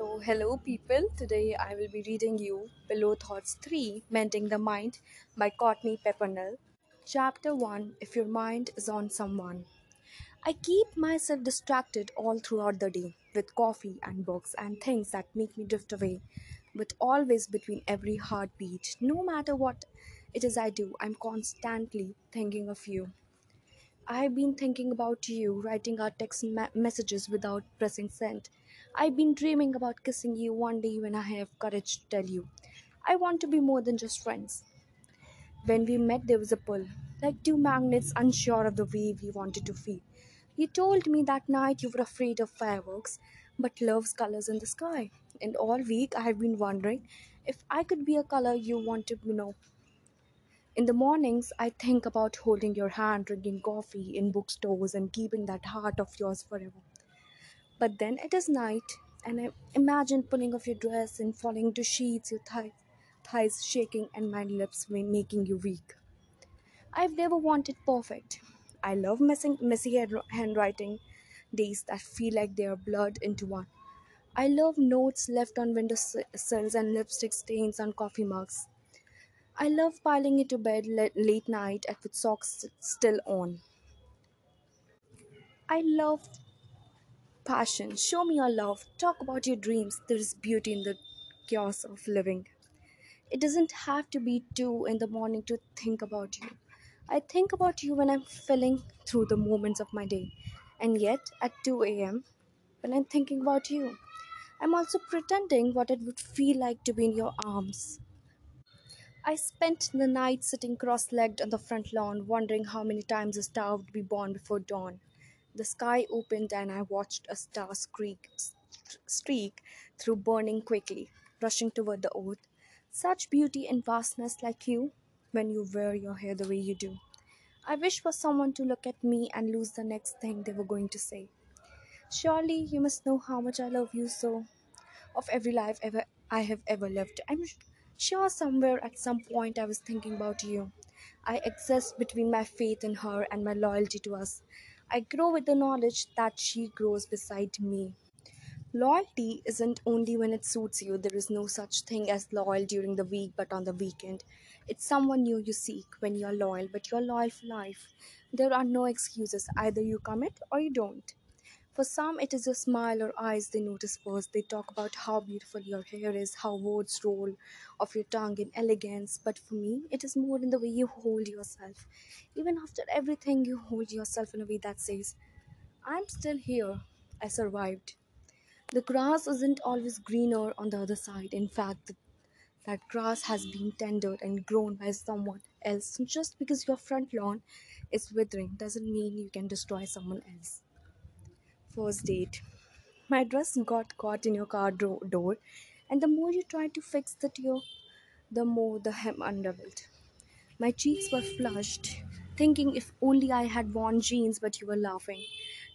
So, hello people. Today I will be reading you Pillow Thoughts 3 Mending the Mind by Courtney Peppernell. Chapter 1 If Your Mind is on Someone. I keep myself distracted all throughout the day with coffee and books and things that make me drift away, but always between every heartbeat. No matter what it is I do, I'm constantly thinking of you. I've been thinking about you, writing our text ma- messages without pressing send. I've been dreaming about kissing you one day when I have courage to tell you. I want to be more than just friends. When we met, there was a pull, like two magnets unsure of the way we wanted to feel. You told me that night you were afraid of fireworks, but love's colors in the sky. And all week I have been wondering if I could be a color you want to know. In the mornings, I think about holding your hand, drinking coffee in bookstores, and keeping that heart of yours forever. But then it is night, and I imagine pulling off your dress and falling to sheets, your thigh, thighs shaking, and my lips making you weak. I've never wanted perfect. I love messing, messy handwriting, days that feel like they are blurred into one. I love notes left on window sills and lipstick stains on coffee mugs. I love piling into bed late, night with socks still on. I love passion. Show me your love. Talk about your dreams. There is beauty in the chaos of living. It doesn't have to be 2 in the morning to think about you. I think about you when I'm filling through the moments of my day. And yet, at 2 a.m., when I'm thinking about you, I'm also pretending what it would feel like to be in your arms. I spent the night sitting cross legged on the front lawn, wondering how many times a star would be born before dawn. The sky opened, and I watched a star streak, streak through, burning quickly, rushing toward the earth. Such beauty and vastness like you when you wear your hair the way you do. I wish for someone to look at me and lose the next thing they were going to say. Surely you must know how much I love you so of every life ever I have ever lived. I'm sure somewhere at some point I was thinking about you. I exist between my faith in her and my loyalty to us. I grow with the knowledge that she grows beside me. Loyalty isn't only when it suits you. There is no such thing as loyal during the week but on the weekend. It's someone new you seek when you're loyal, but you're loyal for life. There are no excuses. Either you commit or you don't. For some, it is your smile or eyes they notice first. They talk about how beautiful your hair is, how words roll off your tongue in elegance. But for me, it is more in the way you hold yourself. Even after everything, you hold yourself in a way that says, I'm still here. I survived. The grass isn't always greener on the other side. In fact, the, that grass has been tended and grown by someone else. Just because your front lawn is withering doesn't mean you can destroy someone else. First date. My dress got caught in your car do- door, and the more you tried to fix the tear, the more the hem unraveled. My cheeks were flushed, thinking if only I had worn jeans, but you were laughing,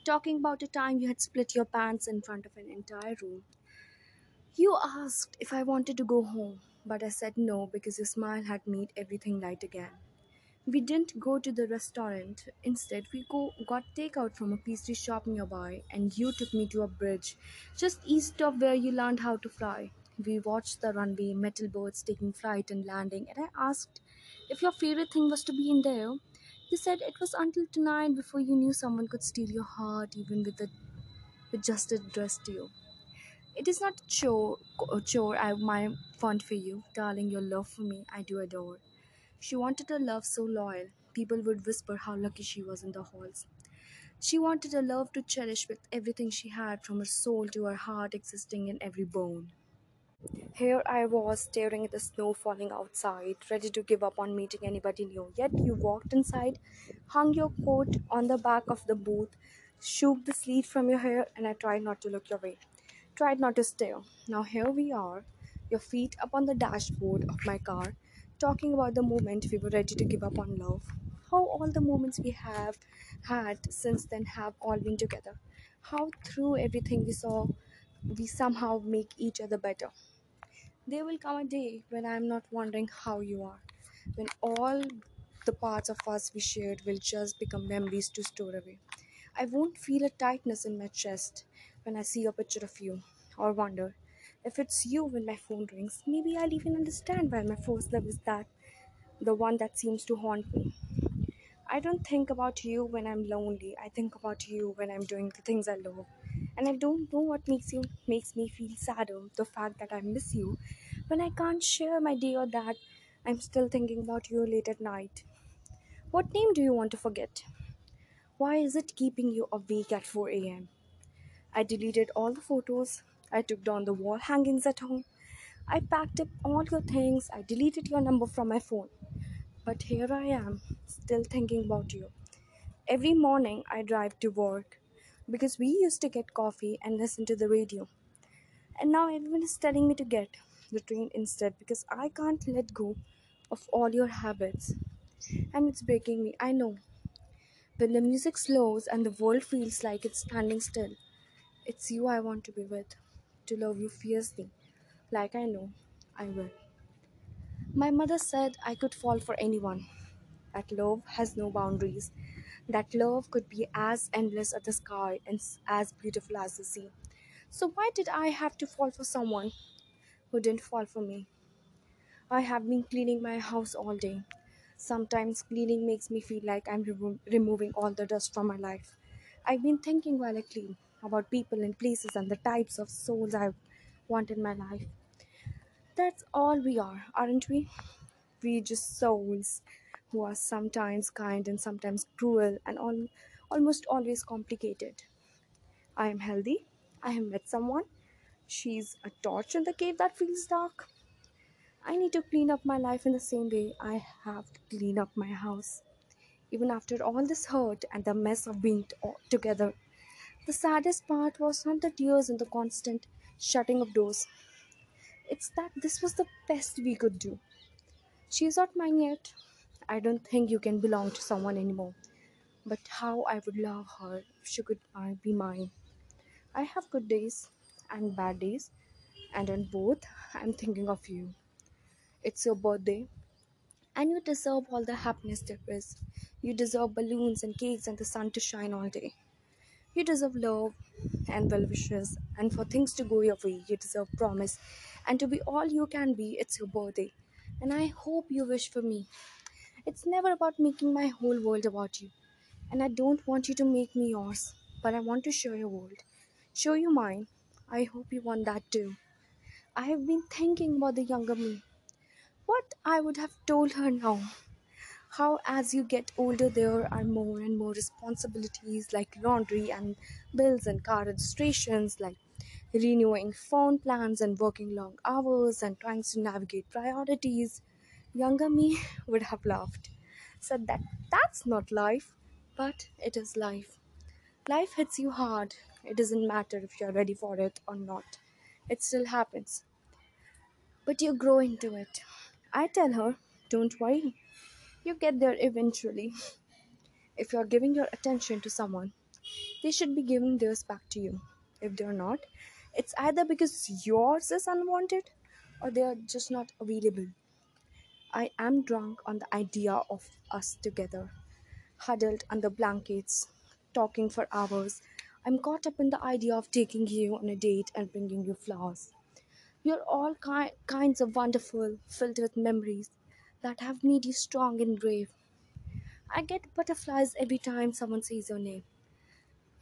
talking about a time you had split your pants in front of an entire room. You asked if I wanted to go home, but I said no because your smile had made everything right again. We didn't go to the restaurant. Instead, we go, got takeout from a pastry shop nearby, and you took me to a bridge just east of where you learned how to fly. We watched the runway, metal birds taking flight and landing, and I asked if your favorite thing was to be in there. You said it was until tonight before you knew someone could steal your heart, even with a with just a dress to you. It is not a chore, a chore I my fond for you, darling. Your love for me, I do adore. She wanted a love so loyal, people would whisper how lucky she was in the halls. She wanted a love to cherish with everything she had, from her soul to her heart, existing in every bone. Here I was, staring at the snow falling outside, ready to give up on meeting anybody new. Yet you walked inside, hung your coat on the back of the booth, shook the sleet from your hair, and I tried not to look your way. Tried not to stare. Now here we are, your feet up on the dashboard of my car, talking about the moment we were ready to give up on love. How all the moments we have had since then have all been together. How through everything we saw, we somehow make each other better. There will come a day when I am not wondering how you are, when all the parts of us we shared will just become memories to store away. I won't feel a tightness in my chest when I see a picture of you, or wonder If it's you when my phone rings, maybe I'll even understand why my first love is that the one that seems to haunt me. I don't think about you when I'm lonely. I think about you when I'm doing the things I love. And I don't know what makes you makes me feel sadder. The fact that I miss you when I can't share my day or that I'm still thinking about you late at night. What name do you want to forget? Why is it keeping you awake at 4 a.m.? I deleted all the photos. I took down the wall hangings at home. I packed up all your things. I deleted your number from my phone. But here I am, still thinking about you. Every morning I drive to work because we used to get coffee and listen to the radio. And now everyone is telling me to get the train instead because I can't let go of all your habits. And it's breaking me, I know. When the music slows and the world feels like it's standing still, it's you I want to be with, to love you fiercely, like I know I will. My mother said I could fall for anyone, that love has no boundaries, that love could be as endless as the sky and as beautiful as the sea. So, why did I have to fall for someone who didn't fall for me? I have been cleaning my house all day. Sometimes cleaning makes me feel like I'm remo- removing all the dust from my life. I've been thinking while I clean about people and places and the types of souls I want in my life. That's all we are, aren't we? We just souls who are sometimes kind and sometimes cruel and al- almost always complicated. I am healthy. I have met someone. She's a torch in the cave that feels dark. I need to clean up my life in the same way I have to clean up my house. Even after all this hurt and the mess of being t- together, the saddest part was not the tears and the constant shutting of doors. It's that this was the best we could do. She's not mine yet. I don't think you can belong to someone anymore. But how I would love her if she could uh, be mine. I have good days and bad days, and on both, I'm thinking of you. It's your birthday, and you deserve all the happiness there is. You deserve balloons and cakes and the sun to shine all day. You deserve love and well wishes, and for things to go your way, you deserve promise. And to be all you can be, it's your birthday. And I hope you wish for me. It's never about making my whole world about you. And I don't want you to make me yours, but I want to show your world. Show you mine. I hope you want that too. I have been thinking about the younger me. What I would have told her now. How, as you get older, there are more and more responsibilities like laundry and bills and car registrations, like renewing phone plans and working long hours and trying to navigate priorities. Younger me would have laughed, said that that's not life, but it is life. Life hits you hard. It doesn't matter if you're ready for it or not, it still happens. But you grow into it. I tell her, don't worry, you get there eventually. If you're giving your attention to someone, they should be giving theirs back to you. If they're not, it's either because yours is unwanted or they are just not available. I am drunk on the idea of us together, huddled under blankets, talking for hours. I'm caught up in the idea of taking you on a date and bringing you flowers. You're all ki- kinds of wonderful, filled with memories that have made you strong and brave. I get butterflies every time someone says your name.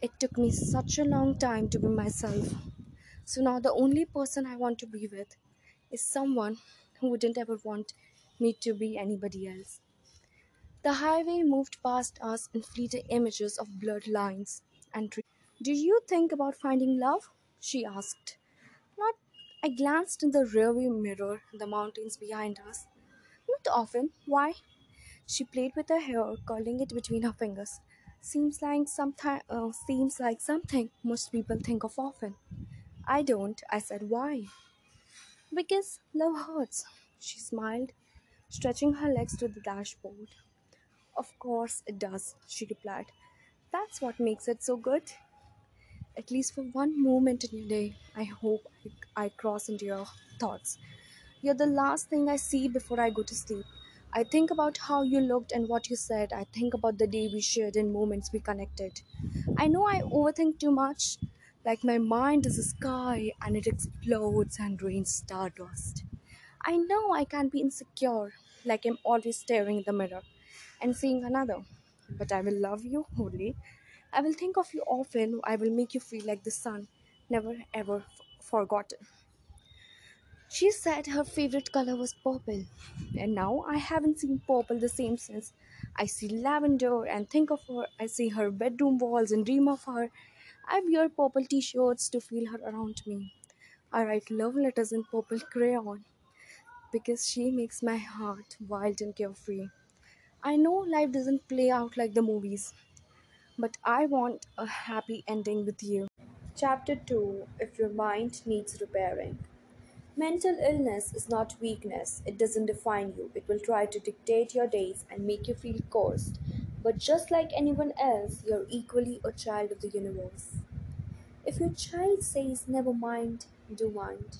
It took me such a long time to be myself. So now the only person I want to be with is someone who wouldn't ever want me to be anybody else. The highway moved past us in fleeting images of blurred lines and trees. Do you think about finding love? She asked. Not I glanced in the rearview mirror, the mountains behind us. Not often. Why? She played with her hair, curling it between her fingers. Seems like something. Uh, seems like something most people think of often. I don't. I said, why? Because love hurts. She smiled, stretching her legs to the dashboard. Of course it does, she replied. That's what makes it so good. At least for one moment in your day, I hope I, I cross into your thoughts. You're the last thing I see before I go to sleep. I think about how you looked and what you said. I think about the day we shared and moments we connected. I know I overthink too much, Like my mind is a sky and it explodes and rains stardust. I know I can be insecure, like I'm always staring in the mirror and seeing another. But I will love you wholly. I will think of you often. I will make you feel like the sun, never ever f- forgotten. She said her favorite color was purple, and now I haven't seen purple the same since. I see lavender and think of her. I see her bedroom walls and dream of her. I wear purple t shirts to feel her around me. I write love letters in purple crayon because she makes my heart wild and carefree. I know life doesn't play out like the movies, but I want a happy ending with you. Chapter 2 If Your Mind Needs Repairing. Mental illness is not weakness, it doesn't define you. It will try to dictate your days and make you feel cursed. But just like anyone else, you're equally a child of the universe. If your child says never mind, do mind.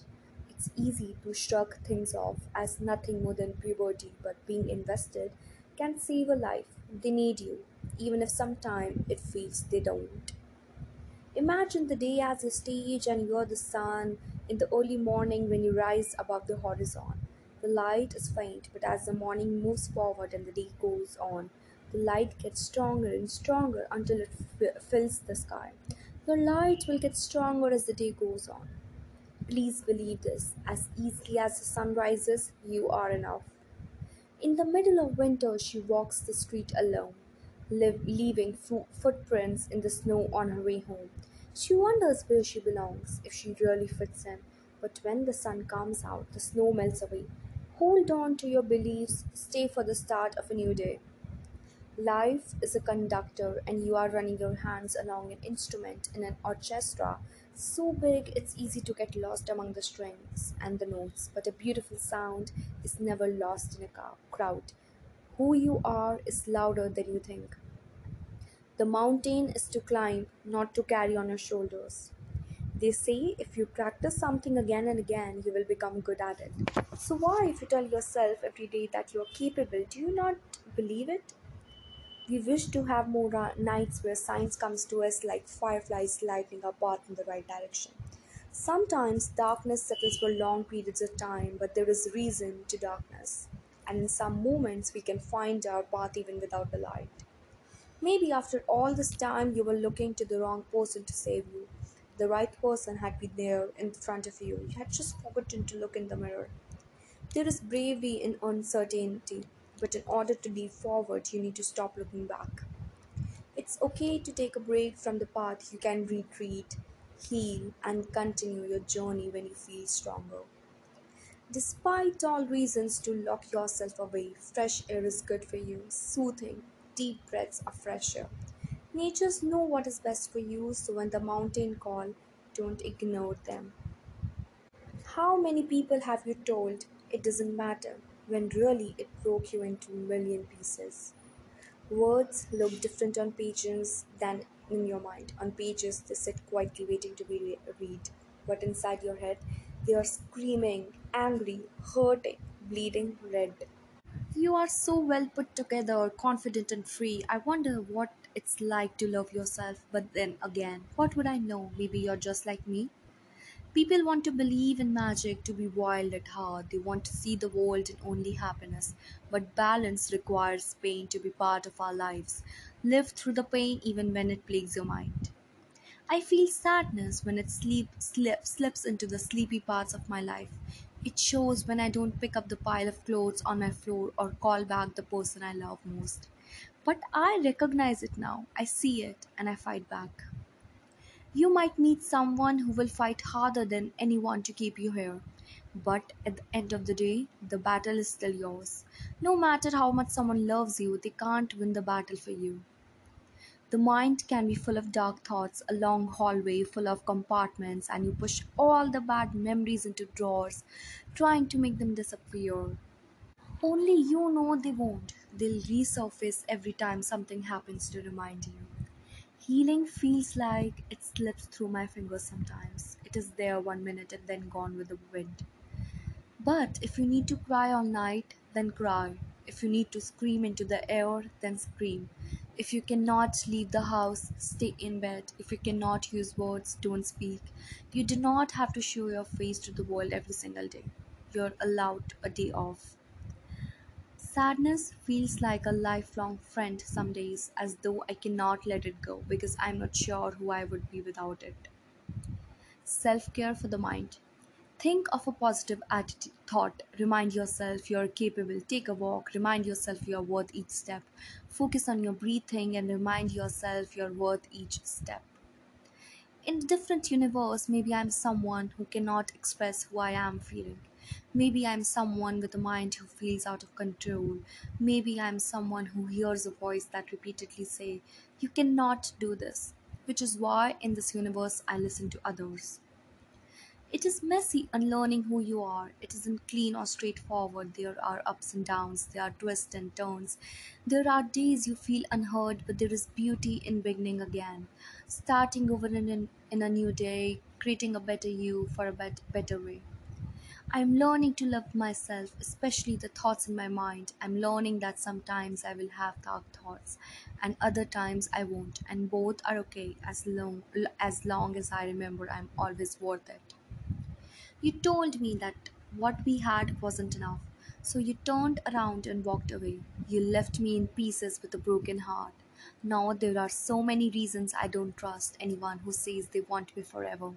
It's easy to shrug things off as nothing more than puberty, but being invested can save a life. They need you, even if sometimes it feels they don't. Imagine the day as a stage and you're the sun in the early morning when you rise above the horizon. The light is faint, but as the morning moves forward and the day goes on, the light gets stronger and stronger until it f- fills the sky. Your light will get stronger as the day goes on. Please believe this as easily as the sun rises, you are enough. In the middle of winter, she walks the street alone, leaving fo- footprints in the snow on her way home. She wonders where she belongs, if she really fits in. But when the sun comes out, the snow melts away. Hold on to your beliefs, stay for the start of a new day. Life is a conductor, and you are running your hands along an instrument in an orchestra so big it's easy to get lost among the strings and the notes. But a beautiful sound is never lost in a crowd. Who you are is louder than you think. The mountain is to climb, not to carry on your shoulders. They say if you practice something again and again, you will become good at it. So, why, if you tell yourself every day that you are capable, do you not believe it? We wish to have more nights where science comes to us like fireflies lighting our path in the right direction. Sometimes darkness settles for long periods of time, but there is reason to darkness. And in some moments, we can find our path even without the light. Maybe after all this time, you were looking to the wrong person to save you. The right person had been there in front of you. You had just forgotten to look in the mirror. There is bravery in uncertainty, but in order to leap forward, you need to stop looking back. It's okay to take a break from the path. You can retreat, heal, and continue your journey when you feel stronger. Despite all reasons to lock yourself away, fresh air is good for you, soothing, deep breaths are fresher. Natures know what is best for you, so when the mountain call, don't ignore them. How many people have you told it doesn't matter when really it broke you into a million pieces? Words look different on pages than in your mind. On pages, they sit quietly waiting to be re- read, but inside your head, they are screaming, angry, hurting, bleeding red. You are so well put together, confident and free. I wonder what it's like to love yourself, but then again, what would I know? Maybe you're just like me. People want to believe in magic, to be wild at heart. They want to see the world in only happiness. But balance requires pain to be part of our lives. Live through the pain even when it plagues your mind. I feel sadness when it sleep, slip, slips into the sleepy parts of my life. It shows when I don't pick up the pile of clothes on my floor or call back the person I love most. But I recognize it now. I see it and I fight back. You might meet someone who will fight harder than anyone to keep you here. But at the end of the day, the battle is still yours. No matter how much someone loves you, they can't win the battle for you. The mind can be full of dark thoughts, a long hallway full of compartments, and you push all the bad memories into drawers, trying to make them disappear. Only you know they won't. They'll resurface every time something happens to remind you. Healing feels like it slips through my fingers sometimes. It is there one minute and then gone with the wind. But if you need to cry all night, then cry. If you need to scream into the air, then scream. If you cannot leave the house, stay in bed. If you cannot use words, don't speak. You do not have to show your face to the world every single day. You're allowed a day off. Sadness feels like a lifelong friend some days, as though I cannot let it go because I'm not sure who I would be without it. Self care for the mind. Think of a positive attitude, thought. Remind yourself you're capable. Take a walk. Remind yourself you're worth each step. Focus on your breathing and remind yourself you're worth each step. In a different universe, maybe I'm someone who cannot express who I am feeling. Maybe I'm someone with a mind who feels out of control. Maybe I'm someone who hears a voice that repeatedly say, "You cannot do this." Which is why in this universe I listen to others. It is messy unlearning who you are. It isn't clean or straightforward. There are ups and downs, there are twists and turns. There are days you feel unheard, but there is beauty in beginning again. Starting over in, in, a new day, creating a better you for a bet, better way. I'm learning to love myself, especially the thoughts in my mind. I'm learning that sometimes I will have dark thoughts and other times I won't, and both are okay as long as long as I remember I'm always worth it. You told me that what we had wasn't enough, so you turned around and walked away. You left me in pieces with a broken heart. Now there are so many reasons I don't trust anyone who says they want me forever.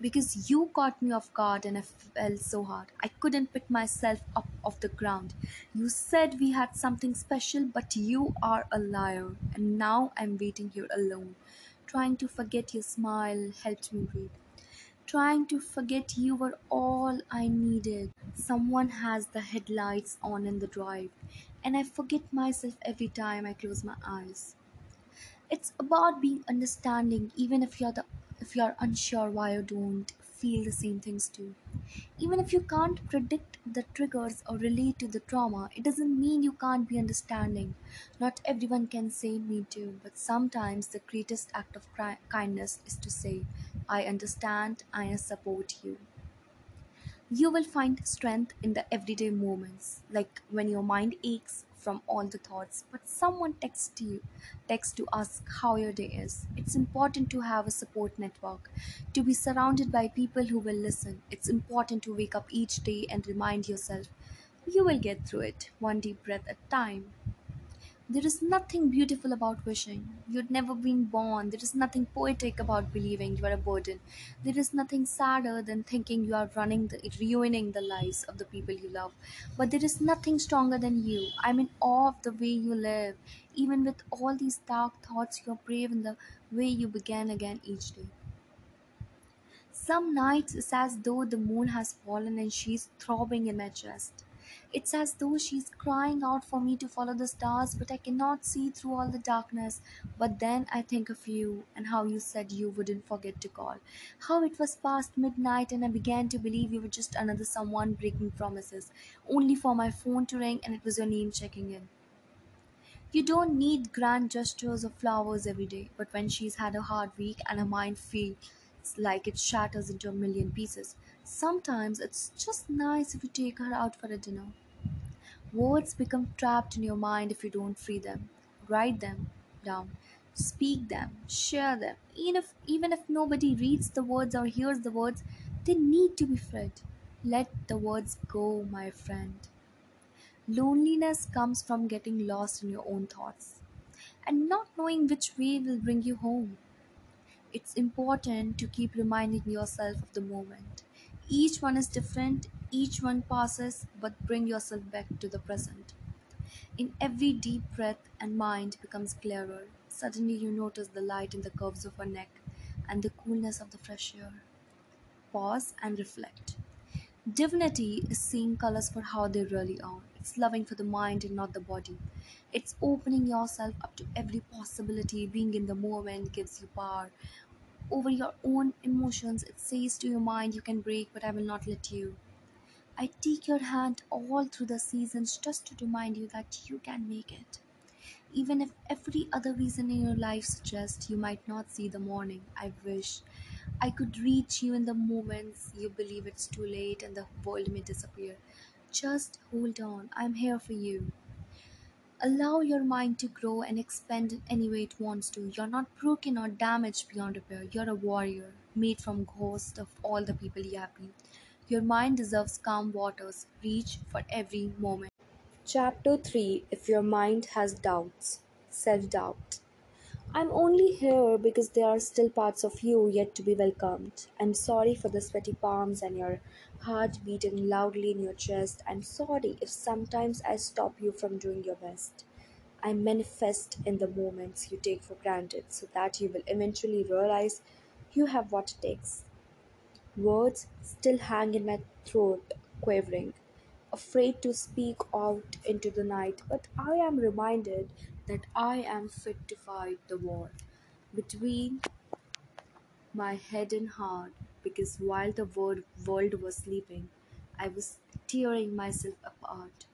Because you caught me off guard and I fell so hard. I couldn't pick myself up off the ground. You said we had something special, but you are a liar. And now I'm waiting here alone. Trying to forget your smile helped me breathe. Trying to forget you were all I needed. Someone has the headlights on in the drive, and I forget myself every time I close my eyes. It's about being understanding even if you're the if you're unsure why you don't feel the same things too. Even if you can't predict the triggers or relate to the trauma, it doesn't mean you can't be understanding. Not everyone can say me too, but sometimes the greatest act of cri- kindness is to say, I understand, I support you. You will find strength in the everyday moments, like when your mind aches from all the thoughts, but someone texts you, texts to ask how your day is. It's important to have a support network, to be surrounded by people who will listen. It's important to wake up each day and remind yourself you will get through it, one deep breath at a time. There is nothing beautiful about wishing. You'd never been born. There is nothing poetic about believing you are a burden. There is nothing sadder than thinking you are running the, ruining the lives of the people you love. But there is nothing stronger than you. I'm in awe of the way you live. Even with all these dark thoughts, you're brave in the way you began again each day. Some nights it's as though the moon has fallen and she's throbbing in my chest. It's as though she's crying out for me to follow the stars, but I cannot see through all the darkness. But then I think of you and how you said you wouldn't forget to call. How it was past midnight and I began to believe you were just another someone breaking promises, only for my phone to ring and it was your name checking in. You don't need grand gestures or flowers every day, but when she's had a hard week and her mind feels like it shatters into a million pieces, sometimes it's just nice if you take her out for a dinner. Words become trapped in your mind if you don't free them. Write them down, speak them, share them. Even if, even if nobody reads the words or hears the words, they need to be freed. Let the words go, my friend. Loneliness comes from getting lost in your own thoughts and not knowing which way will bring you home. It's important to keep reminding yourself of the moment. Each one is different, each one passes, but bring yourself back to the present. In every deep breath and mind becomes clearer. Suddenly you notice the light in the curves of her neck and the coolness of the fresh air. Pause and reflect. Divinity is seeing colors for how they really are. It's loving for the mind and not the body. It's opening yourself up to every possibility. Being in the moment gives you power over your own emotions. It says to your mind, You can break, but I will not let you. I take your hand all through the seasons just to remind you that you can make it. Even if every other reason in your life suggests you might not see the morning, I wish I could reach you in the moments you believe it's too late and the world may disappear. Just hold on, I'm here for you. Allow your mind to grow and expand in any way it wants to. You're not broken or damaged beyond repair. You're a warrior, made from ghosts of all the people you have been. Your mind deserves calm waters. Reach for every moment. Chapter 3 If Your Mind Has Doubts Self Doubt. I'm only here because there are still parts of you yet to be welcomed. I'm sorry for the sweaty palms and your heart beating loudly in your chest. I'm sorry if sometimes I stop you from doing your best. I manifest in the moments you take for granted so that you will eventually realize you have what it takes. Words still hang in my throat, quavering, afraid to speak out into the night, but I am reminded that I am fit to fight the war between my head and heart because while the world, world was sleeping, I was tearing myself apart.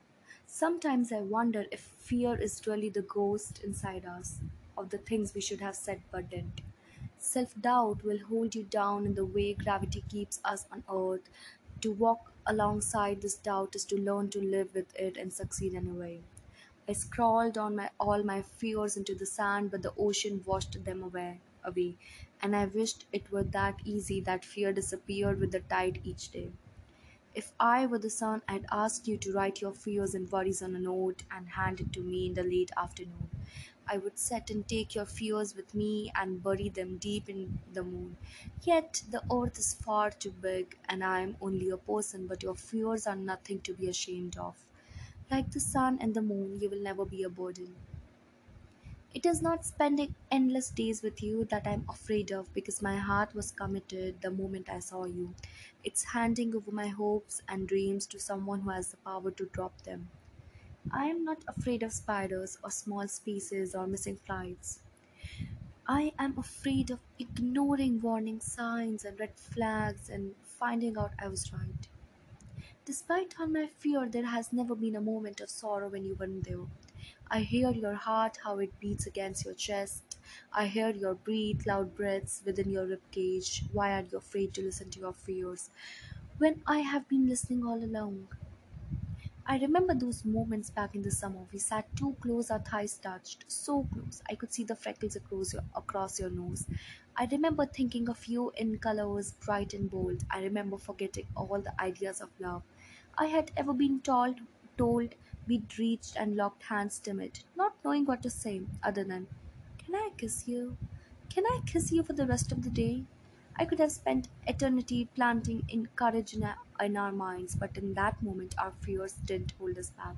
Sometimes I wonder if fear is really the ghost inside us of the things we should have said but didn't. Self doubt will hold you down in the way gravity keeps us on earth. To walk alongside this doubt is to learn to live with it and succeed anyway. I scrawled on my all my fears into the sand, but the ocean washed them away away. And I wished it were that easy that fear disappeared with the tide each day. If I were the sun, I'd ask you to write your fears and worries on a note and hand it to me in the late afternoon. I would sit and take your fears with me and bury them deep in the moon. Yet the earth is far too big, and I am only a person, but your fears are nothing to be ashamed of. Like the sun and the moon, you will never be a burden. It is not spending endless days with you that I'm afraid of because my heart was committed the moment I saw you. It's handing over my hopes and dreams to someone who has the power to drop them. I am not afraid of spiders or small spaces or missing flights. I am afraid of ignoring warning signs and red flags and finding out I was right. Despite all my fear, there has never been a moment of sorrow when you weren't there. I hear your heart, how it beats against your chest. I hear your breathe, loud breaths within your ribcage. Why are you afraid to listen to your fears? When I have been listening all along. I remember those moments back in the summer. We sat too close, our thighs touched, so close. I could see the freckles across your, across your nose. I remember thinking of you in colors bright and bold. I remember forgetting all the ideas of love I had ever been told. Told we'd reached and locked hands timid, not knowing what to say other than, Can I kiss you? Can I kiss you for the rest of the day? I could have spent eternity planting in courage in our, in our minds, but in that moment our fears didn't hold us back,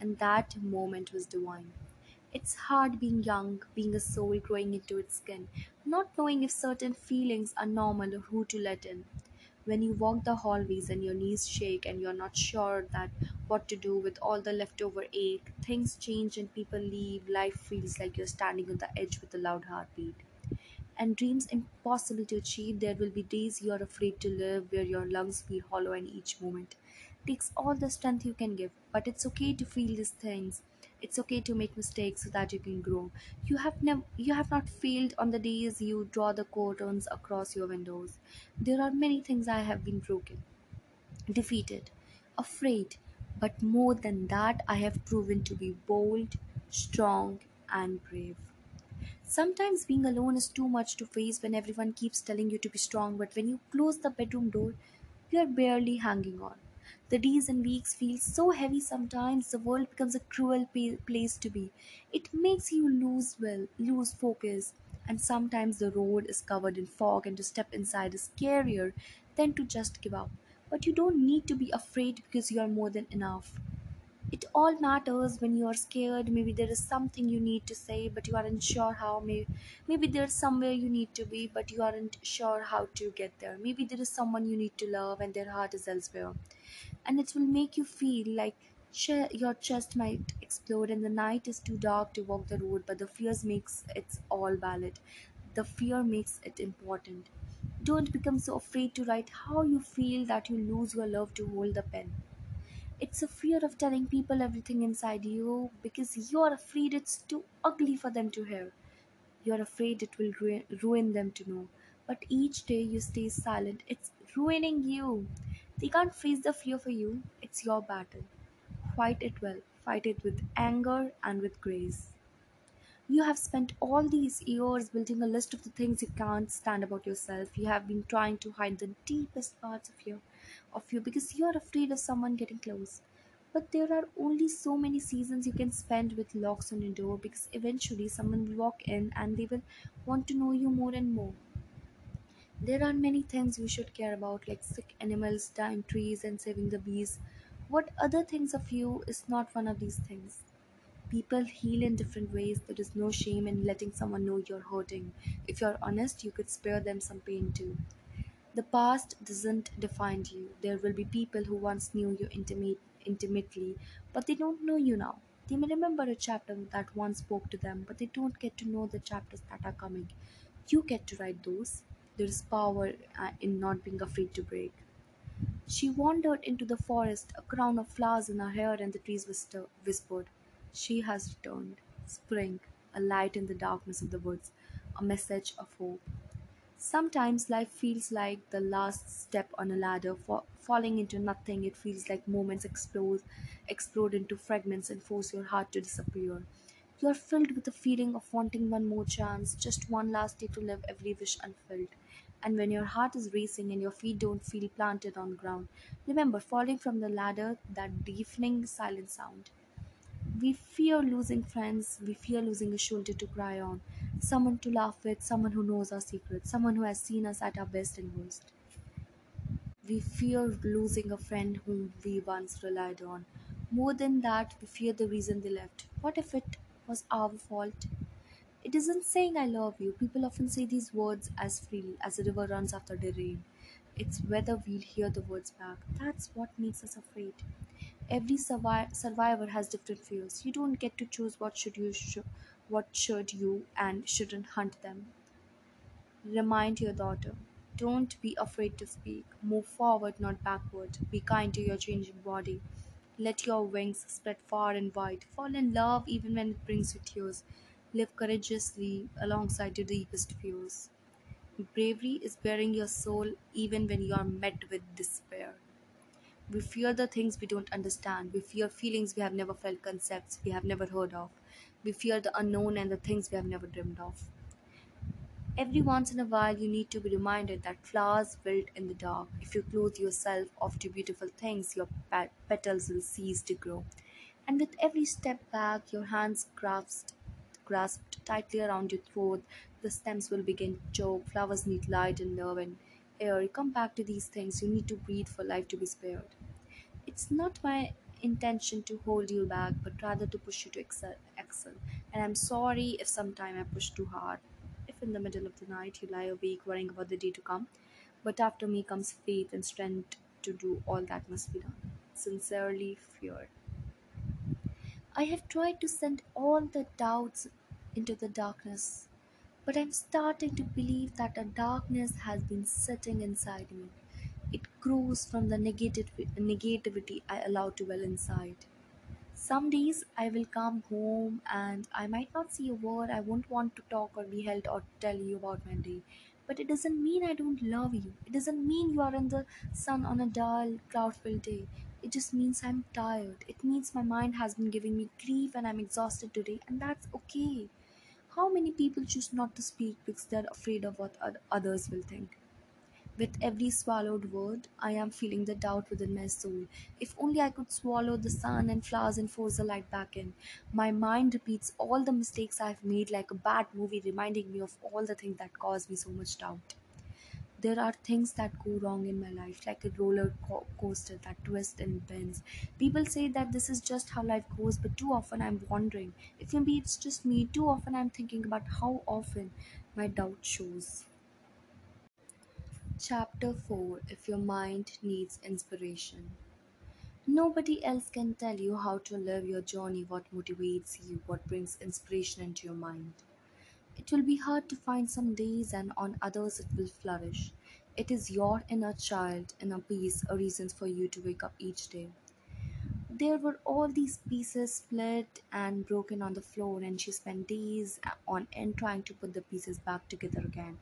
and that moment was divine. It's hard being young, being a soul growing into its skin, not knowing if certain feelings are normal or who to let in. When you walk the hallways and your knees shake and you're not sure that what to do with all the leftover ache, things change and people leave, life feels like you're standing on the edge with a loud heartbeat. And dreams impossible to achieve, there will be days you are afraid to live, where your lungs feel hollow and each moment takes all the strength you can give. But it's okay to feel these things. It's okay to make mistakes so that you can grow. You have never you have not failed on the days you draw the curtains across your windows. There are many things I have been broken, defeated, afraid, but more than that I have proven to be bold, strong and brave. Sometimes being alone is too much to face when everyone keeps telling you to be strong, but when you close the bedroom door, you are barely hanging on. The days and weeks feel so heavy sometimes, the world becomes a cruel place to be. It makes you lose will, lose focus, and sometimes the road is covered in fog, and to step inside is scarier than to just give up. But you don't need to be afraid because you are more than enough. It all matters when you are scared. Maybe there is something you need to say, but you aren't sure how. Maybe, maybe there's somewhere you need to be, but you aren't sure how to get there. Maybe there is someone you need to love, and their heart is elsewhere. And it will make you feel like your chest might explode, and the night is too dark to walk the road, but the fears makes it all valid. The fear makes it important. Don't become so afraid to write how you feel that you lose your love to hold the pen. It's a fear of telling people everything inside you because you're afraid it's too ugly for them to hear. You're afraid it will ruin, them to know. But each day you stay silent, it's ruining you. They can't face the fear for you. It's your battle. Fight it well. fight it with anger and with grace. You have spent all these years building a list of the things you can't stand about yourself. You have been trying to hide the deepest parts of you, of you because you are afraid of someone getting close. But there are only so many seasons you can spend with locks on your door because eventually someone will walk in and they will want to know you more and more. There are many things you should care about, like sick animals, dying trees, and saving the bees. What other things of you is not one of these things? People heal in different ways. There is no shame in letting someone know you're hurting. If you're honest, you could spare them some pain too. The past doesn't define you. There will be people who once knew you intimate, intimately, but they don't know you now. They may remember a chapter that once spoke to them, but they don't get to know the chapters that are coming. You get to write those. There is power uh, in not being afraid to break. She wandered into the forest, a crown of flowers in her hair, and the trees whisper- whispered, She has returned. Spring, a light in the darkness of the woods, a message of hope. Sometimes life feels like the last step on a ladder, fa- falling into nothing. It feels like moments explode, explode into fragments and force your heart to disappear. You are filled with the feeling of wanting one more chance, just one last day to live every wish unfilled. And when your heart is racing and your feet don't feel planted on ground, remember falling from the ladder, that deafening silent sound. We fear losing friends, we fear losing a shoulder to cry on, someone to laugh with, someone who knows our secrets, someone who has seen us at our best and worst. We fear losing a friend whom we once relied on. More than that, we fear the reason they left. What if it was our fault? It isn't saying I love you. People often say these words as freely as a river runs after the rain. It's whether we'll hear the words back. That's what makes us afraid. Every survi- survivor has different fears. You don't get to choose what should you sh- what should you and shouldn't hunt them. Remind your daughter. Don't be afraid to speak. Move forward, not backward. Be kind to your changing body. Let your wings spread far and wide. Fall in love even when it brings you tears. Live courageously alongside your deepest fears. Bravery is bearing your soul even when you are met with despair. We fear the things we don't understand. We fear feelings we have never felt, concepts we have never heard of. We fear the unknown and the things we have never dreamed of. Every once in a while, you need to be reminded that flowers wilt in the dark. If you clothe yourself of to beautiful things, your petals will cease to grow. And with every step back, your hands grasped, grasped tightly around your throat, the stems will begin to choke. Flowers need light and love and air. Come back to these things. You need to breathe for life to be spared. It's not my intention to hold you back, but rather to push you to excel. And I'm sorry if sometime I push too hard. If in the middle of the night you lie awake worrying about the day to come, but after me comes faith and strength to do all that must be done. Sincerely, fear. I have tried to send all the doubts into the darkness, but I'm starting to believe that a darkness has been sitting inside me. It grows from the negativity I allow to well inside. Some days I will come home and I might not see a word. I won't want to talk or be held or tell you about my day. But it doesn't mean I don't love you. It doesn't mean you are in the sun on a dull, cloud filled day. It just means I'm tired. It means my mind has been giving me grief and I'm exhausted today, and that's okay. How many people choose not to speak because they're afraid of what others will think? With every swallowed word, I am feeling the doubt within my soul. If only I could swallow the sun and flowers and force the light back in. My mind repeats all the mistakes I've made like a bad movie, reminding me of all the things that caused me so much doubt. There are things that go wrong in my life, like a roller co- coaster that twists and bends. People say that this is just how life goes, but too often I'm wondering if maybe it's just me. Too often I'm thinking about how often my doubt shows. Chapter 4 If Your Mind Needs Inspiration. Nobody else can tell you how to live your journey, what motivates you, what brings inspiration into your mind. It will be hard to find some days, and on others, it will flourish. It is your inner child, inner peace, a reason for you to wake up each day. There were all these pieces split and broken on the floor, and she spent days on end trying to put the pieces back together again.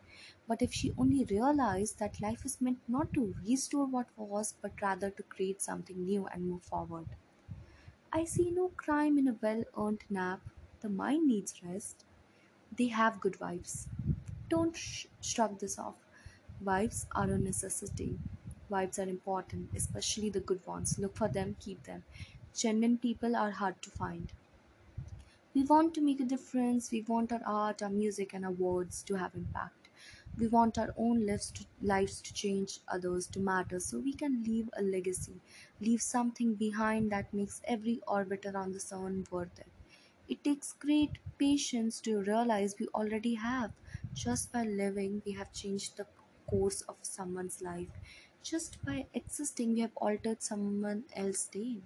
But if she only realized that life is meant not to restore what was, but rather to create something new and move forward. I see no crime in a well earned nap. The mind needs rest. They have good vibes. Don't sh- shrug this off. Vibes are a necessity. Vibes are important, especially the good ones. Look for them, keep them. Genuine people are hard to find. We want to make a difference. We want our art, our music, and our words to have impact. We want our own lives to, lives to change others, to matter, so we can leave a legacy, leave something behind that makes every orbit around the sun worth it. It takes great patience to realize we already have. Just by living, we have changed the course of someone's life. Just by existing, we have altered someone else's day.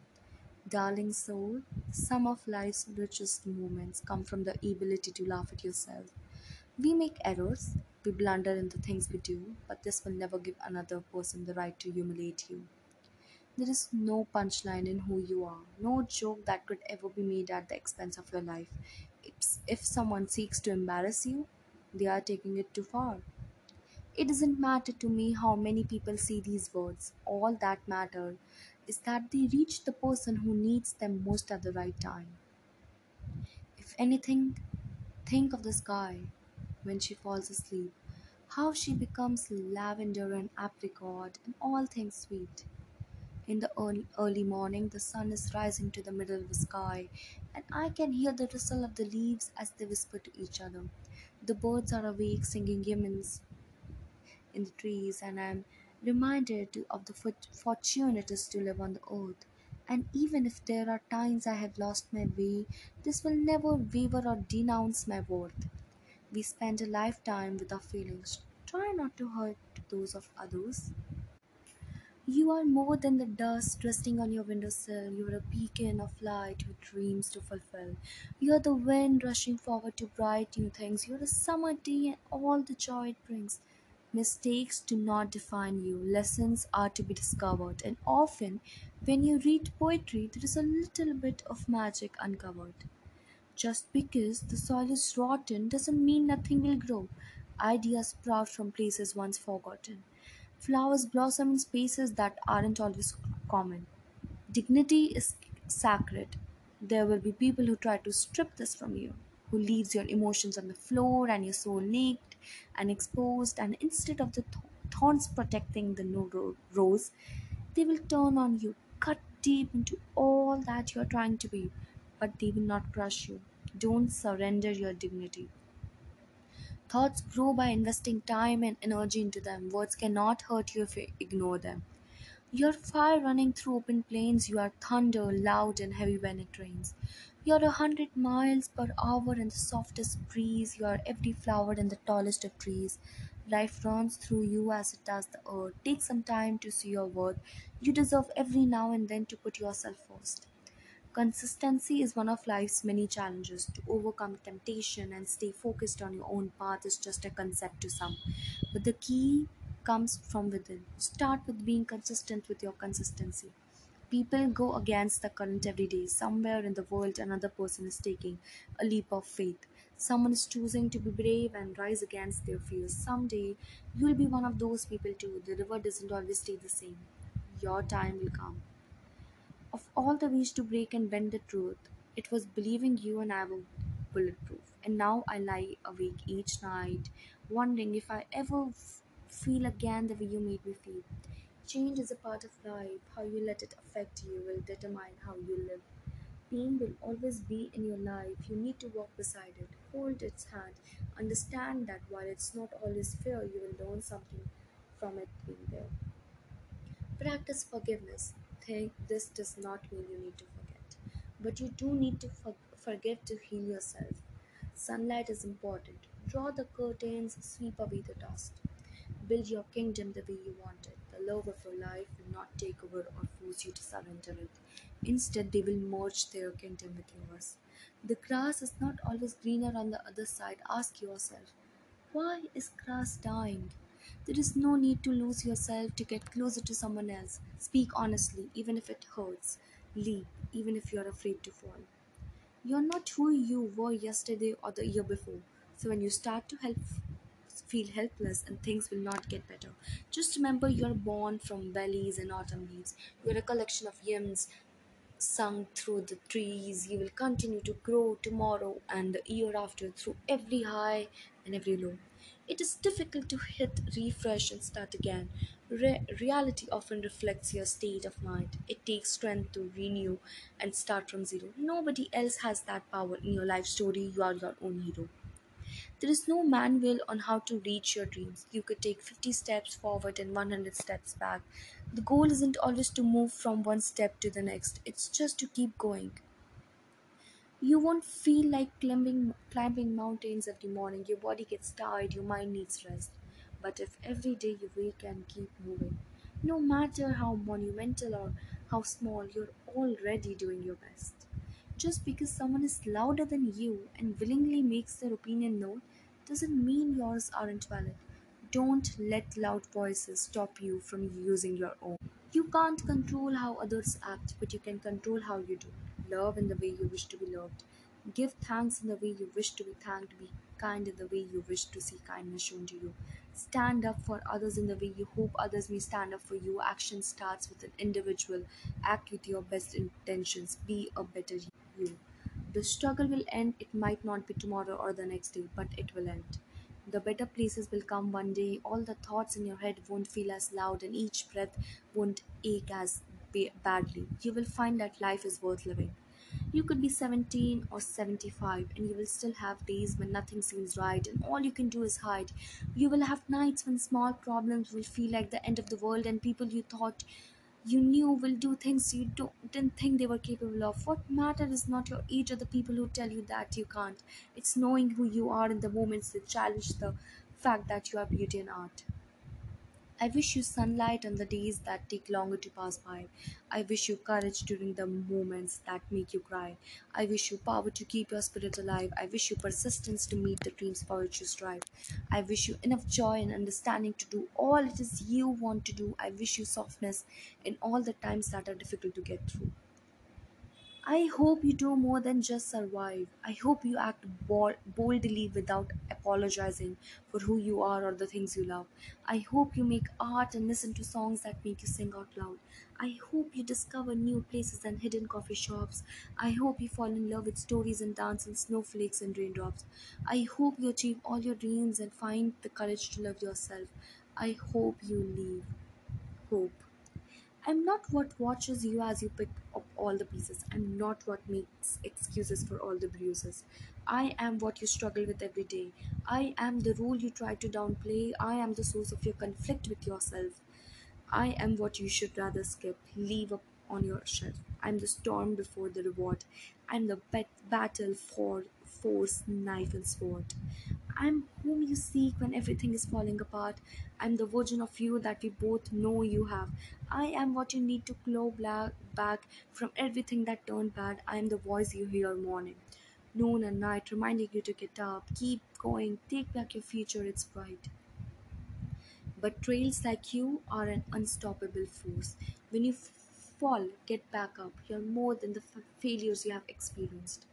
Darling soul, some of life's richest moments come from the ability to laugh at yourself. We make errors, we blunder in the things we do, but this will never give another person the right to humiliate you. There is no punchline in who you are, no joke that could ever be made at the expense of your life. If, if someone seeks to embarrass you, they are taking it too far. It doesn't matter to me how many people see these words. All that matters is that they reach the person who needs them most at the right time. If anything, think of the sky when she falls asleep, how she becomes lavender and apricot and all things sweet. In the early, early morning, the sun is rising to the middle of the sky, and I can hear the rustle of the leaves as they whisper to each other. The birds are awake, singing hymns in the trees, and I am reminded of the fortune it is to live on the earth. And even if there are times I have lost my way, this will never waver or denounce my worth. We spend a lifetime with our feelings. Try not to hurt those of others. You are more than the dust resting on your windowsill. You are a beacon of light with dreams to fulfill. You are the wind rushing forward to bright new things. You are a summer day and all the joy it brings. Mistakes do not define you, lessons are to be discovered, and often when you read poetry, there is a little bit of magic uncovered. Just because the soil is rotten doesn't mean nothing will grow. Ideas sprout from places once forgotten. Flowers blossom in spaces that aren't always common. Dignity is sacred. There will be people who try to strip this from you, who leaves your emotions on the floor and your soul naked and exposed, and instead of the thorns protecting the ro- rose, they will turn on you, cut deep into all that you're trying to be, but they will not crush you. Don't surrender your dignity. Thoughts grow by investing time and energy into them. Words cannot hurt you if you ignore them. You're fire running through open plains. You are thunder, loud and heavy when it rains. You're a hundred miles per hour in the softest breeze. You are every flower in the tallest of trees. Life runs through you as it does the earth. Take some time to see your worth. You deserve every now and then to put yourself first. Consistency is one of life's many challenges. To overcome temptation and stay focused on your own path is just a concept to some. But the key comes from within. Start with being consistent with your consistency. People go against the current every day. Somewhere in the world, another person is taking a leap of faith. Someone is choosing to be brave and rise against their fears. Someday, you'll be one of those people too. The river doesn't always stay the same. Your time will come. Of all the ways to break and bend the truth, it was believing you and I were bulletproof. And now I lie awake each night, wondering if I ever f- feel again the way you made me feel. Change is a part of life. How you let it affect you will determine how you live. Pain will always be in your life. You need to walk beside it, hold its hand, understand that while it's not always fair, you will learn something from it being there. Practice forgiveness. Think this does not mean you need to forget, but you do need to for- forget to heal yourself. Sunlight is important. Draw the curtains, sweep away the dust. Build your kingdom the way you want it. Love of your life will not take over or force you to surrender it. Instead, they will merge their kingdom with yours. The grass is not always greener on the other side. Ask yourself, why is grass dying? There is no need to lose yourself to get closer to someone else. Speak honestly, even if it hurts. Leap, even if you're afraid to fall. You're not who you were yesterday or the year before. So when you start to help feel helpless and things will not get better, just remember you're born from valleys and autumn leaves. You're a collection of hymns sung through the trees. You will continue to grow tomorrow and the year after through every high and every low. It is difficult to hit refresh and start again. Re- reality often reflects your state of mind. It takes strength to renew and start from zero. Nobody else has that power in your life story. You are your own hero. There is no manual on how to reach your dreams. You could take 50 steps forward and 100 steps back. The goal isn't always to move from one step to the next, it's just to keep going. You won't feel like climbing, climbing mountains every morning. Your body gets tired, your mind needs rest. But if every day you wake and keep moving, no matter how monumental or how small, you're already doing your best. Just because someone is louder than you and willingly makes their opinion known doesn't mean yours aren't valid. Don't let loud voices stop you from using your own. You can't control how others act, but you can control how you do. Love in the way you wish to be loved. Give thanks in the way you wish to be thanked. Be kind in the way you wish to see kindness shown to you. Stand up for others in the way you hope others may stand up for you. Action starts with an individual. Act with your best intentions. Be a better you. The struggle will end. It might not be tomorrow or the next day, but it will end. The better places will come one day. All the thoughts in your head won't feel as loud, and each breath won't ache as badly. You will find that life is worth living. You could be 17 or 75, and you will still have days when nothing seems right, and all you can do is hide. You will have nights when small problems will feel like the end of the world, and people you thought you knew will do things you didn't think they were capable of. What matters is not your age or the people who tell you that you can't. It's knowing who you are in the moments that challenge the fact that you are beauty and art. I wish you sunlight on the days that take longer to pass by. I wish you courage during the moments that make you cry. I wish you power to keep your spirit alive. I wish you persistence to meet the dreams for which you strive. I wish you enough joy and understanding to do all it is you want to do. I wish you softness in all the times that are difficult to get through. I hope you do more than just survive. I hope you act boldly without apologizing for who you are or the things you love. I hope you make art and listen to songs that make you sing out loud. I hope you discover new places and hidden coffee shops. I hope you fall in love with stories and dance and snowflakes and raindrops. I hope you achieve all your dreams and find the courage to love yourself. I hope you leave hope. I'm not what watches you as you pick up all the pieces. I'm not what makes excuses for all the bruises. I am what you struggle with every day. I am the rule you try to downplay. I am the source of your conflict with yourself. I am what you should rather skip, leave up on your shelf. I'm the storm before the reward. I'm the bet- battle for force, knife, and sword. I'm whom you seek when everything is falling apart. I'm the version of you that we both know you have. I am what you need to claw back from everything that turned bad. I am the voice you hear morning, noon, and night, reminding you to get up, keep going, take back your future, it's bright. But trails like you are an unstoppable force. When you fall, get back up. You're more than the f- failures you have experienced.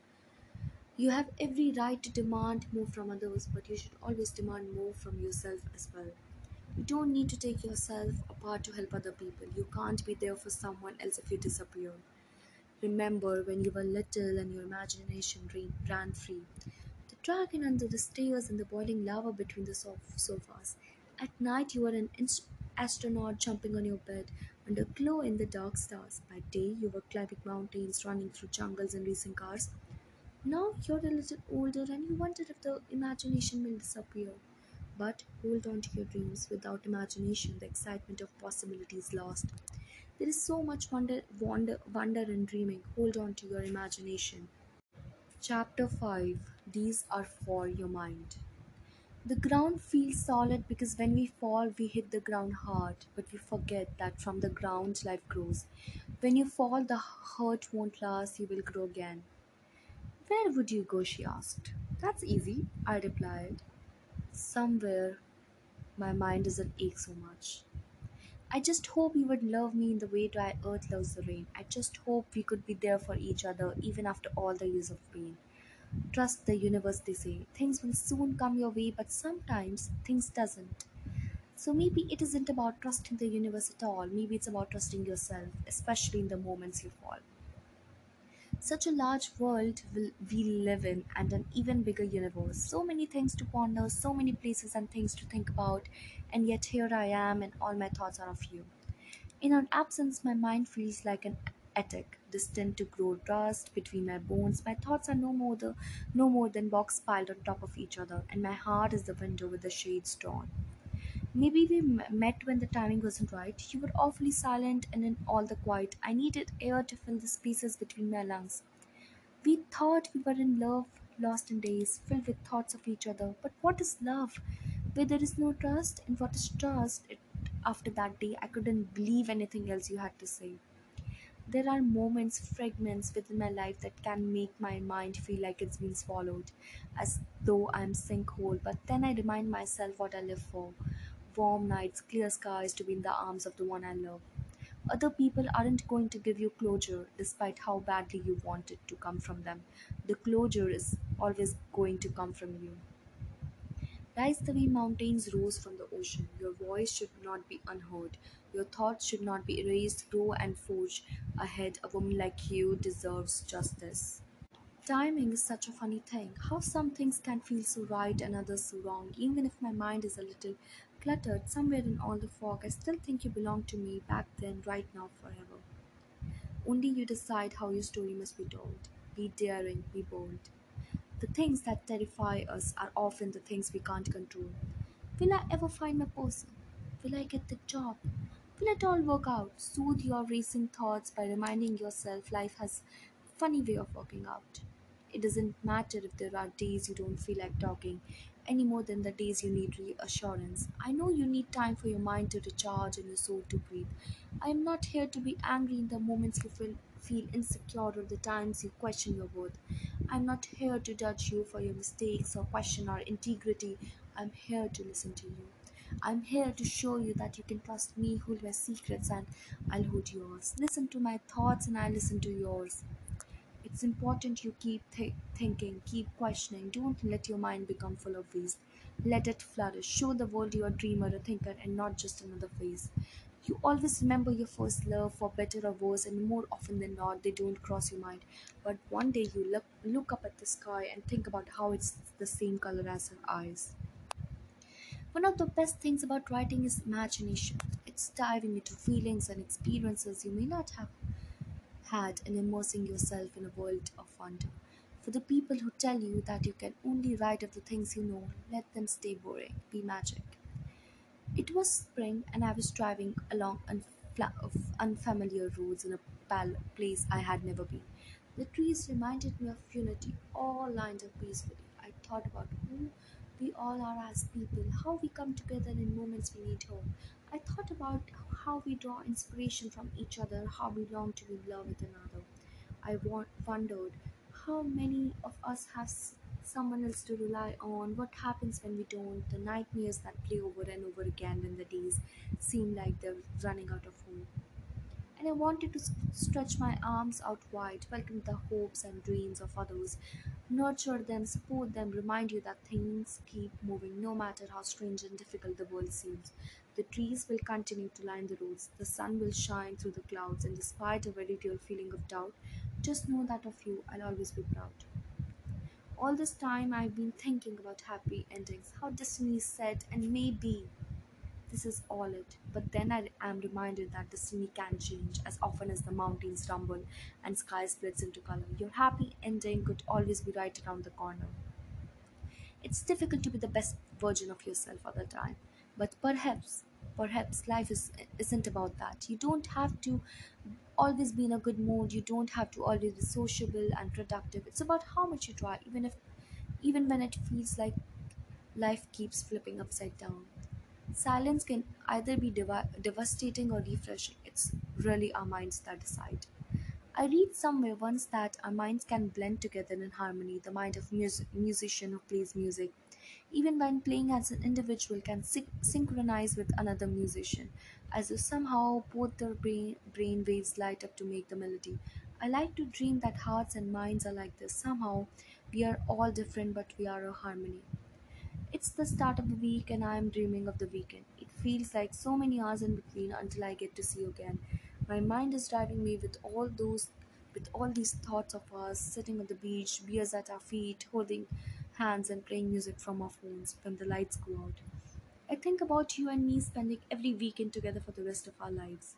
You have every right to demand more from others, but you should always demand more from yourself as well. You don't need to take yourself apart to help other people. You can't be there for someone else if you disappear. Remember when you were little and your imagination ran free. The dragon under the stairs and the boiling lava between the sof- sofas. At night, you were an astronaut jumping on your bed under glow in the dark stars. By day, you were climbing mountains, running through jungles, and racing cars. Now you're a little older and you wonder if the imagination will disappear. But hold on to your dreams. Without imagination, the excitement of possibility is lost. There is so much wonder, wonder, wonder in dreaming. Hold on to your imagination. Chapter 5 These are for your mind. The ground feels solid because when we fall, we hit the ground hard, but we forget that from the ground life grows. When you fall, the hurt won't last, you will grow again. Where would you go? she asked. That's easy, I replied. Somewhere my mind doesn't ache so much. I just hope you would love me in the way dry earth loves the rain. I just hope we could be there for each other even after all the years of pain. Trust the universe, they say. Things will soon come your way, but sometimes things doesn't. So maybe it isn't about trusting the universe at all. Maybe it's about trusting yourself, especially in the moments you fall. Such a large world will we live in, and an even bigger universe. So many things to ponder, so many places and things to think about, and yet here I am, and all my thoughts are of you. In our absence, my mind feels like an attic, destined to grow dust between my bones. My thoughts are no more the no more than box piled on top of each other, and my heart is the window with the shades drawn. Maybe we met when the timing wasn't right. You were awfully silent, and in all the quiet, I needed air to fill the spaces between my lungs. We thought we were in love, lost in days, filled with thoughts of each other. But what is love? Where there is no trust, and what is trust? It, after that day, I couldn't believe anything else you had to say. There are moments, fragments within my life that can make my mind feel like it's been swallowed, as though I'm sinkhole. But then I remind myself what I live for warm nights, clear skies, to be in the arms of the one I love. Other people aren't going to give you closure despite how badly you want it to come from them. The closure is always going to come from you. Rise the way mountains rose from the ocean. Your voice should not be unheard. Your thoughts should not be erased. Grow and forge ahead. A woman like you deserves justice. Timing is such a funny thing. How some things can feel so right and others so wrong. Even if my mind is a little cluttered, somewhere in all the fog, I still think you belong to me back then, right now, forever. Only you decide how your story must be told. Be daring, be bold. The things that terrify us are often the things we can't control. Will I ever find my person? Will I get the job? Will it all work out? Soothe your racing thoughts by reminding yourself life has a funny way of working out. It doesn't matter if there are days you don't feel like talking any more than the days you need reassurance. I know you need time for your mind to recharge and your soul to breathe. I am not here to be angry in the moments you feel, feel insecure or the times you question your worth. I'm not here to judge you for your mistakes or question our integrity. I'm here to listen to you. I'm here to show you that you can trust me, hold my secrets, and I'll hold yours. Listen to my thoughts, and I'll listen to yours. It's important you keep th- thinking, keep questioning. Don't let your mind become full of waste. Let it flourish. Show the world you're a dreamer, a thinker, and not just another face. You always remember your first love, for better or worse, and more often than not, they don't cross your mind. But one day you look, look up at the sky and think about how it's the same color as her eyes. One of the best things about writing is imagination. It's diving into feelings and experiences you may not have had and immersing yourself in a world of wonder. For the people who tell you that you can only write of the things you know, let them stay boring. Be magic. It was spring, and I was driving along of unfamiliar roads in a pal- place I had never been. The trees reminded me of unity, all lined up peacefully. I thought about who we all are as people, how we come together in moments we need hope. I thought about how we draw inspiration from each other, how we long to be in love with another. I wondered how many of us have someone else to rely on, what happens when we don't, the nightmares that play over and over again when the days seem like they're running out of hope. And I wanted to stretch my arms out wide, welcome the hopes and dreams of others, nurture them, support them, remind you that things keep moving no matter how strange and difficult the world seems. The trees will continue to line the roads, the sun will shine through the clouds, and despite a very real feeling of doubt, just know that of you I'll always be proud. All this time I've been thinking about happy endings, how destiny is set, and maybe this is all it. But then I am reminded that destiny can change as often as the mountains rumble and sky splits into color. Your happy ending could always be right around the corner. It's difficult to be the best version of yourself all the time, but perhaps, perhaps life is isn't about that. You don't have to always be in a good mood. You don't have to always be sociable and productive. It's about how much you try, even if even when it feels like life keeps flipping upside down. Silence can either be devastating or refreshing. It's really our minds that decide. I read somewhere once that our minds can blend together in harmony. The mind of mus- musician who plays music, even when playing as an individual, can syn- synchronize with another musician, as if somehow both their brain, brain waves light up to make the melody. I like to dream that hearts and minds are like this. Somehow, we are all different, but we are a harmony. It's the start of the week and I am dreaming of the weekend. It feels like so many hours in between until I get to see you again. My mind is driving me with all those with all these thoughts of us sitting on the beach, beers at our feet, holding hands and playing music from our phones when the lights go out. I think about you and me spending every weekend together for the rest of our lives.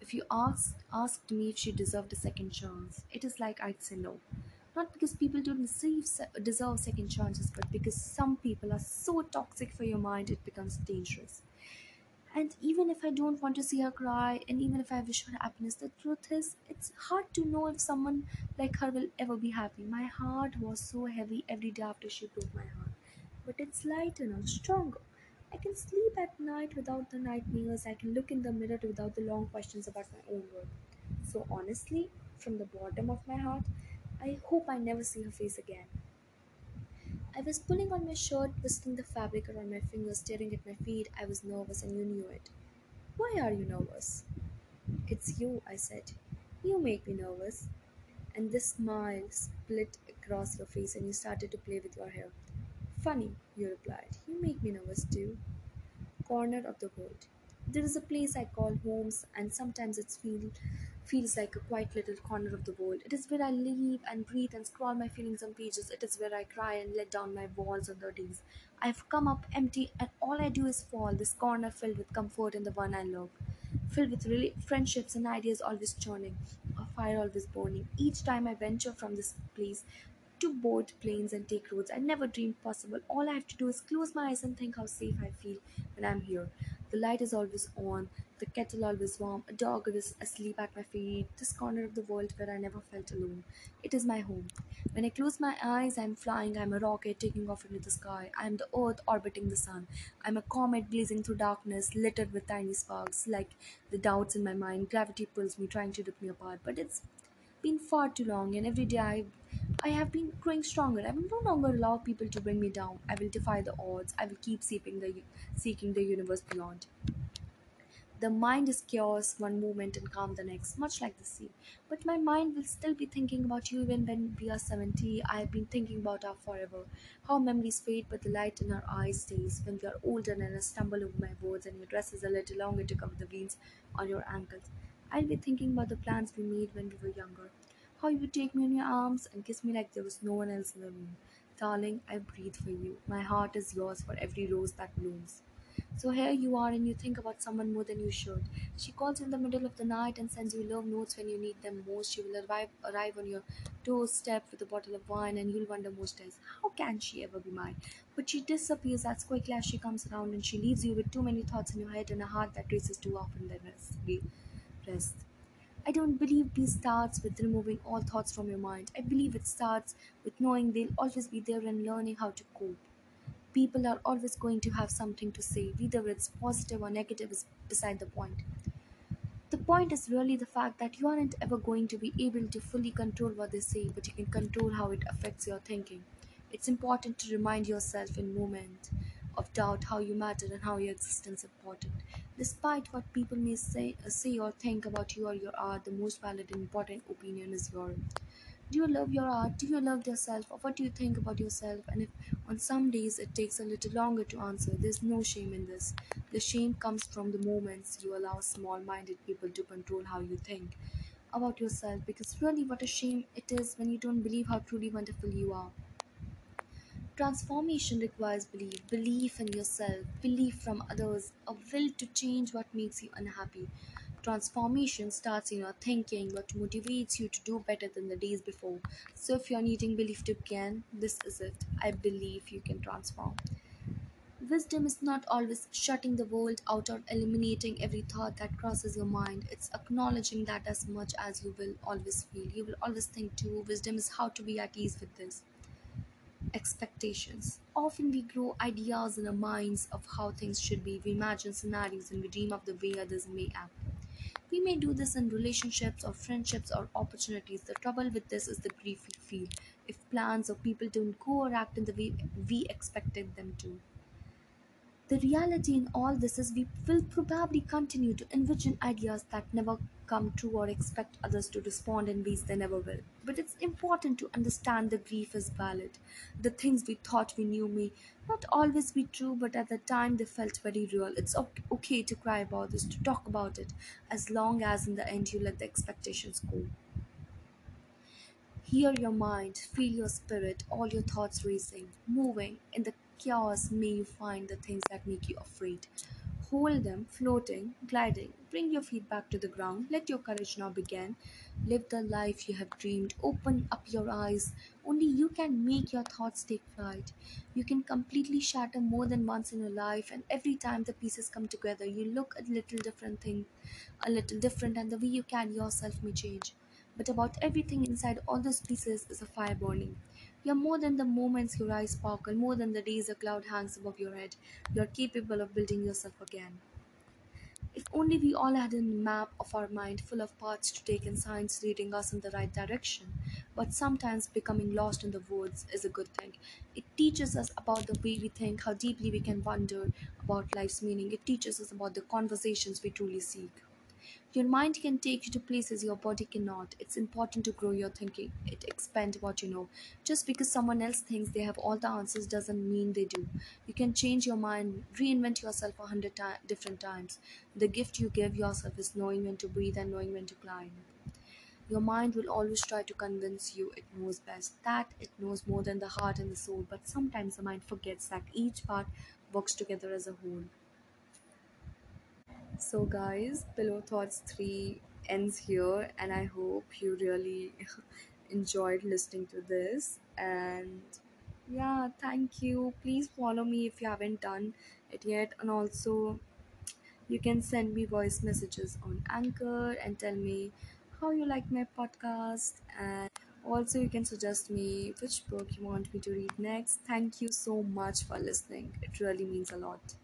If you asked asked me if she deserved a second chance, it is like I'd say no. Not because people don't receive, se- deserve second chances, but because some people are so toxic for your mind it becomes dangerous. And even if I don't want to see her cry, and even if I wish her happiness, the truth is, it's hard to know if someone like her will ever be happy. My heart was so heavy every day after she broke my heart. But it's lighter now, stronger. I can sleep at night without the nightmares. I can look in the mirror without the long questions about my own worth. So, honestly, from the bottom of my heart, I hope I never see her face again. I was pulling on my shirt, twisting the fabric around my fingers, staring at my feet. I was nervous, and you knew it. Why are you nervous? It's you, I said. You make me nervous. And this smile split across your face, and you started to play with your hair. Funny, you replied. You make me nervous too. Corner of the world. There is a place I call homes, and sometimes it feel, feels like a quiet little corner of the world. It is where I live and breathe and scrawl my feelings on pages. It is where I cry and let down my walls on the days. I've come up empty, and all I do is fall. This corner filled with comfort and the one I love filled with really friendships and ideas always churning, a fire always burning. Each time I venture from this place to board planes and take roads I never dreamed possible, all I have to do is close my eyes and think how safe I feel when I'm here. The light is always on, the kettle always warm, a dog is asleep at my feet, this corner of the world where I never felt alone. It is my home. When I close my eyes, I'm flying, I'm a rocket taking off into the sky, I'm the earth orbiting the sun, I'm a comet blazing through darkness, littered with tiny sparks, like the doubts in my mind. Gravity pulls me, trying to rip me apart, but it's been far too long, and every day I, I have been growing stronger. I will no longer allow people to bring me down. I will defy the odds. I will keep seeking the, seeking the universe beyond. The mind is chaos one moment and calm the next, much like the sea. But my mind will still be thinking about you even when we are 70. I have been thinking about our forever. How memories fade, but the light in our eyes stays. When we are older and I stumble over my words and your dress is a little longer to cover the veins on your ankles, I'll be thinking about the plans we made when we were younger. How you would take me in your arms and kiss me like there was no one else in the room. Darling, I breathe for you. My heart is yours for every rose that blooms. So here you are, and you think about someone more than you should. She calls you in the middle of the night and sends you love notes when you need them most. She will arrive arrive on your doorstep with a bottle of wine, and you'll wonder most days, how can she ever be mine? But she disappears as quickly as she comes around, and she leaves you with too many thoughts in your head and a heart that races too often than rest. Rest. I don't believe peace starts with removing all thoughts from your mind. I believe it starts with knowing they'll always be there and learning how to cope people are always going to have something to say, whether it's positive or negative is beside the point. The point is really the fact that you aren't ever going to be able to fully control what they say, but you can control how it affects your thinking. It's important to remind yourself in moments of doubt how you matter and how your existence is important. Despite what people may say, uh, say or think about you or your art, the most valid and important opinion is yours. Do you love your art? Do you love yourself? Or what do you think about yourself? And if on some days it takes a little longer to answer, there's no shame in this. The shame comes from the moments you allow small minded people to control how you think about yourself because really what a shame it is when you don't believe how truly wonderful you are. Transformation requires belief, belief in yourself, belief from others, a will to change what makes you unhappy. Transformation starts in your thinking, what motivates you to do better than the days before. So, if you're needing belief to begin, this is it. I believe you can transform. Wisdom is not always shutting the world out or eliminating every thought that crosses your mind. It's acknowledging that as much as you will always feel. You will always think too. Wisdom is how to be at ease with this expectations. Often we grow ideas in our minds of how things should be. We imagine scenarios and we dream of the way others may act. We may do this in relationships or friendships or opportunities. The trouble with this is the grief we feel if plans or people don't go or act in the way we expected them to. The reality in all this is we will probably continue to envision ideas that never come true or expect others to respond in ways they never will. But it's important to understand the grief is valid. The things we thought we knew may not always be true, but at the time they felt very real. It's okay to cry about this, to talk about it, as long as in the end you let the expectations go. Hear your mind, feel your spirit, all your thoughts racing, moving. In the chaos, may you find the things that make you afraid. Hold them, floating, gliding. Bring your feet back to the ground. Let your courage now begin. Live the life you have dreamed. Open up your eyes. Only you can make your thoughts take flight. You can completely shatter more than once in your life, and every time the pieces come together, you look a little different thing, a little different, and the way you carry yourself may change. But about everything inside all those pieces is a fire burning. You're more than the moments your eyes sparkle, more than the days a cloud hangs above your head. You're capable of building yourself again. If only we all had a map of our mind full of paths to take and signs leading us in the right direction. But sometimes becoming lost in the woods is a good thing. It teaches us about the way we think, how deeply we can wonder about life's meaning. It teaches us about the conversations we truly seek. Your mind can take you to places your body cannot. It's important to grow your thinking. It expand what you know. Just because someone else thinks they have all the answers doesn't mean they do. You can change your mind, reinvent yourself a hundred ti- different times. The gift you give yourself is knowing when to breathe and knowing when to climb. Your mind will always try to convince you it knows best, that it knows more than the heart and the soul, but sometimes the mind forgets that each part works together as a whole. So, guys, Pillow Thoughts 3 ends here, and I hope you really enjoyed listening to this. And yeah, thank you. Please follow me if you haven't done it yet, and also you can send me voice messages on Anchor and tell me how you like my podcast, and also you can suggest me which book you want me to read next. Thank you so much for listening, it really means a lot.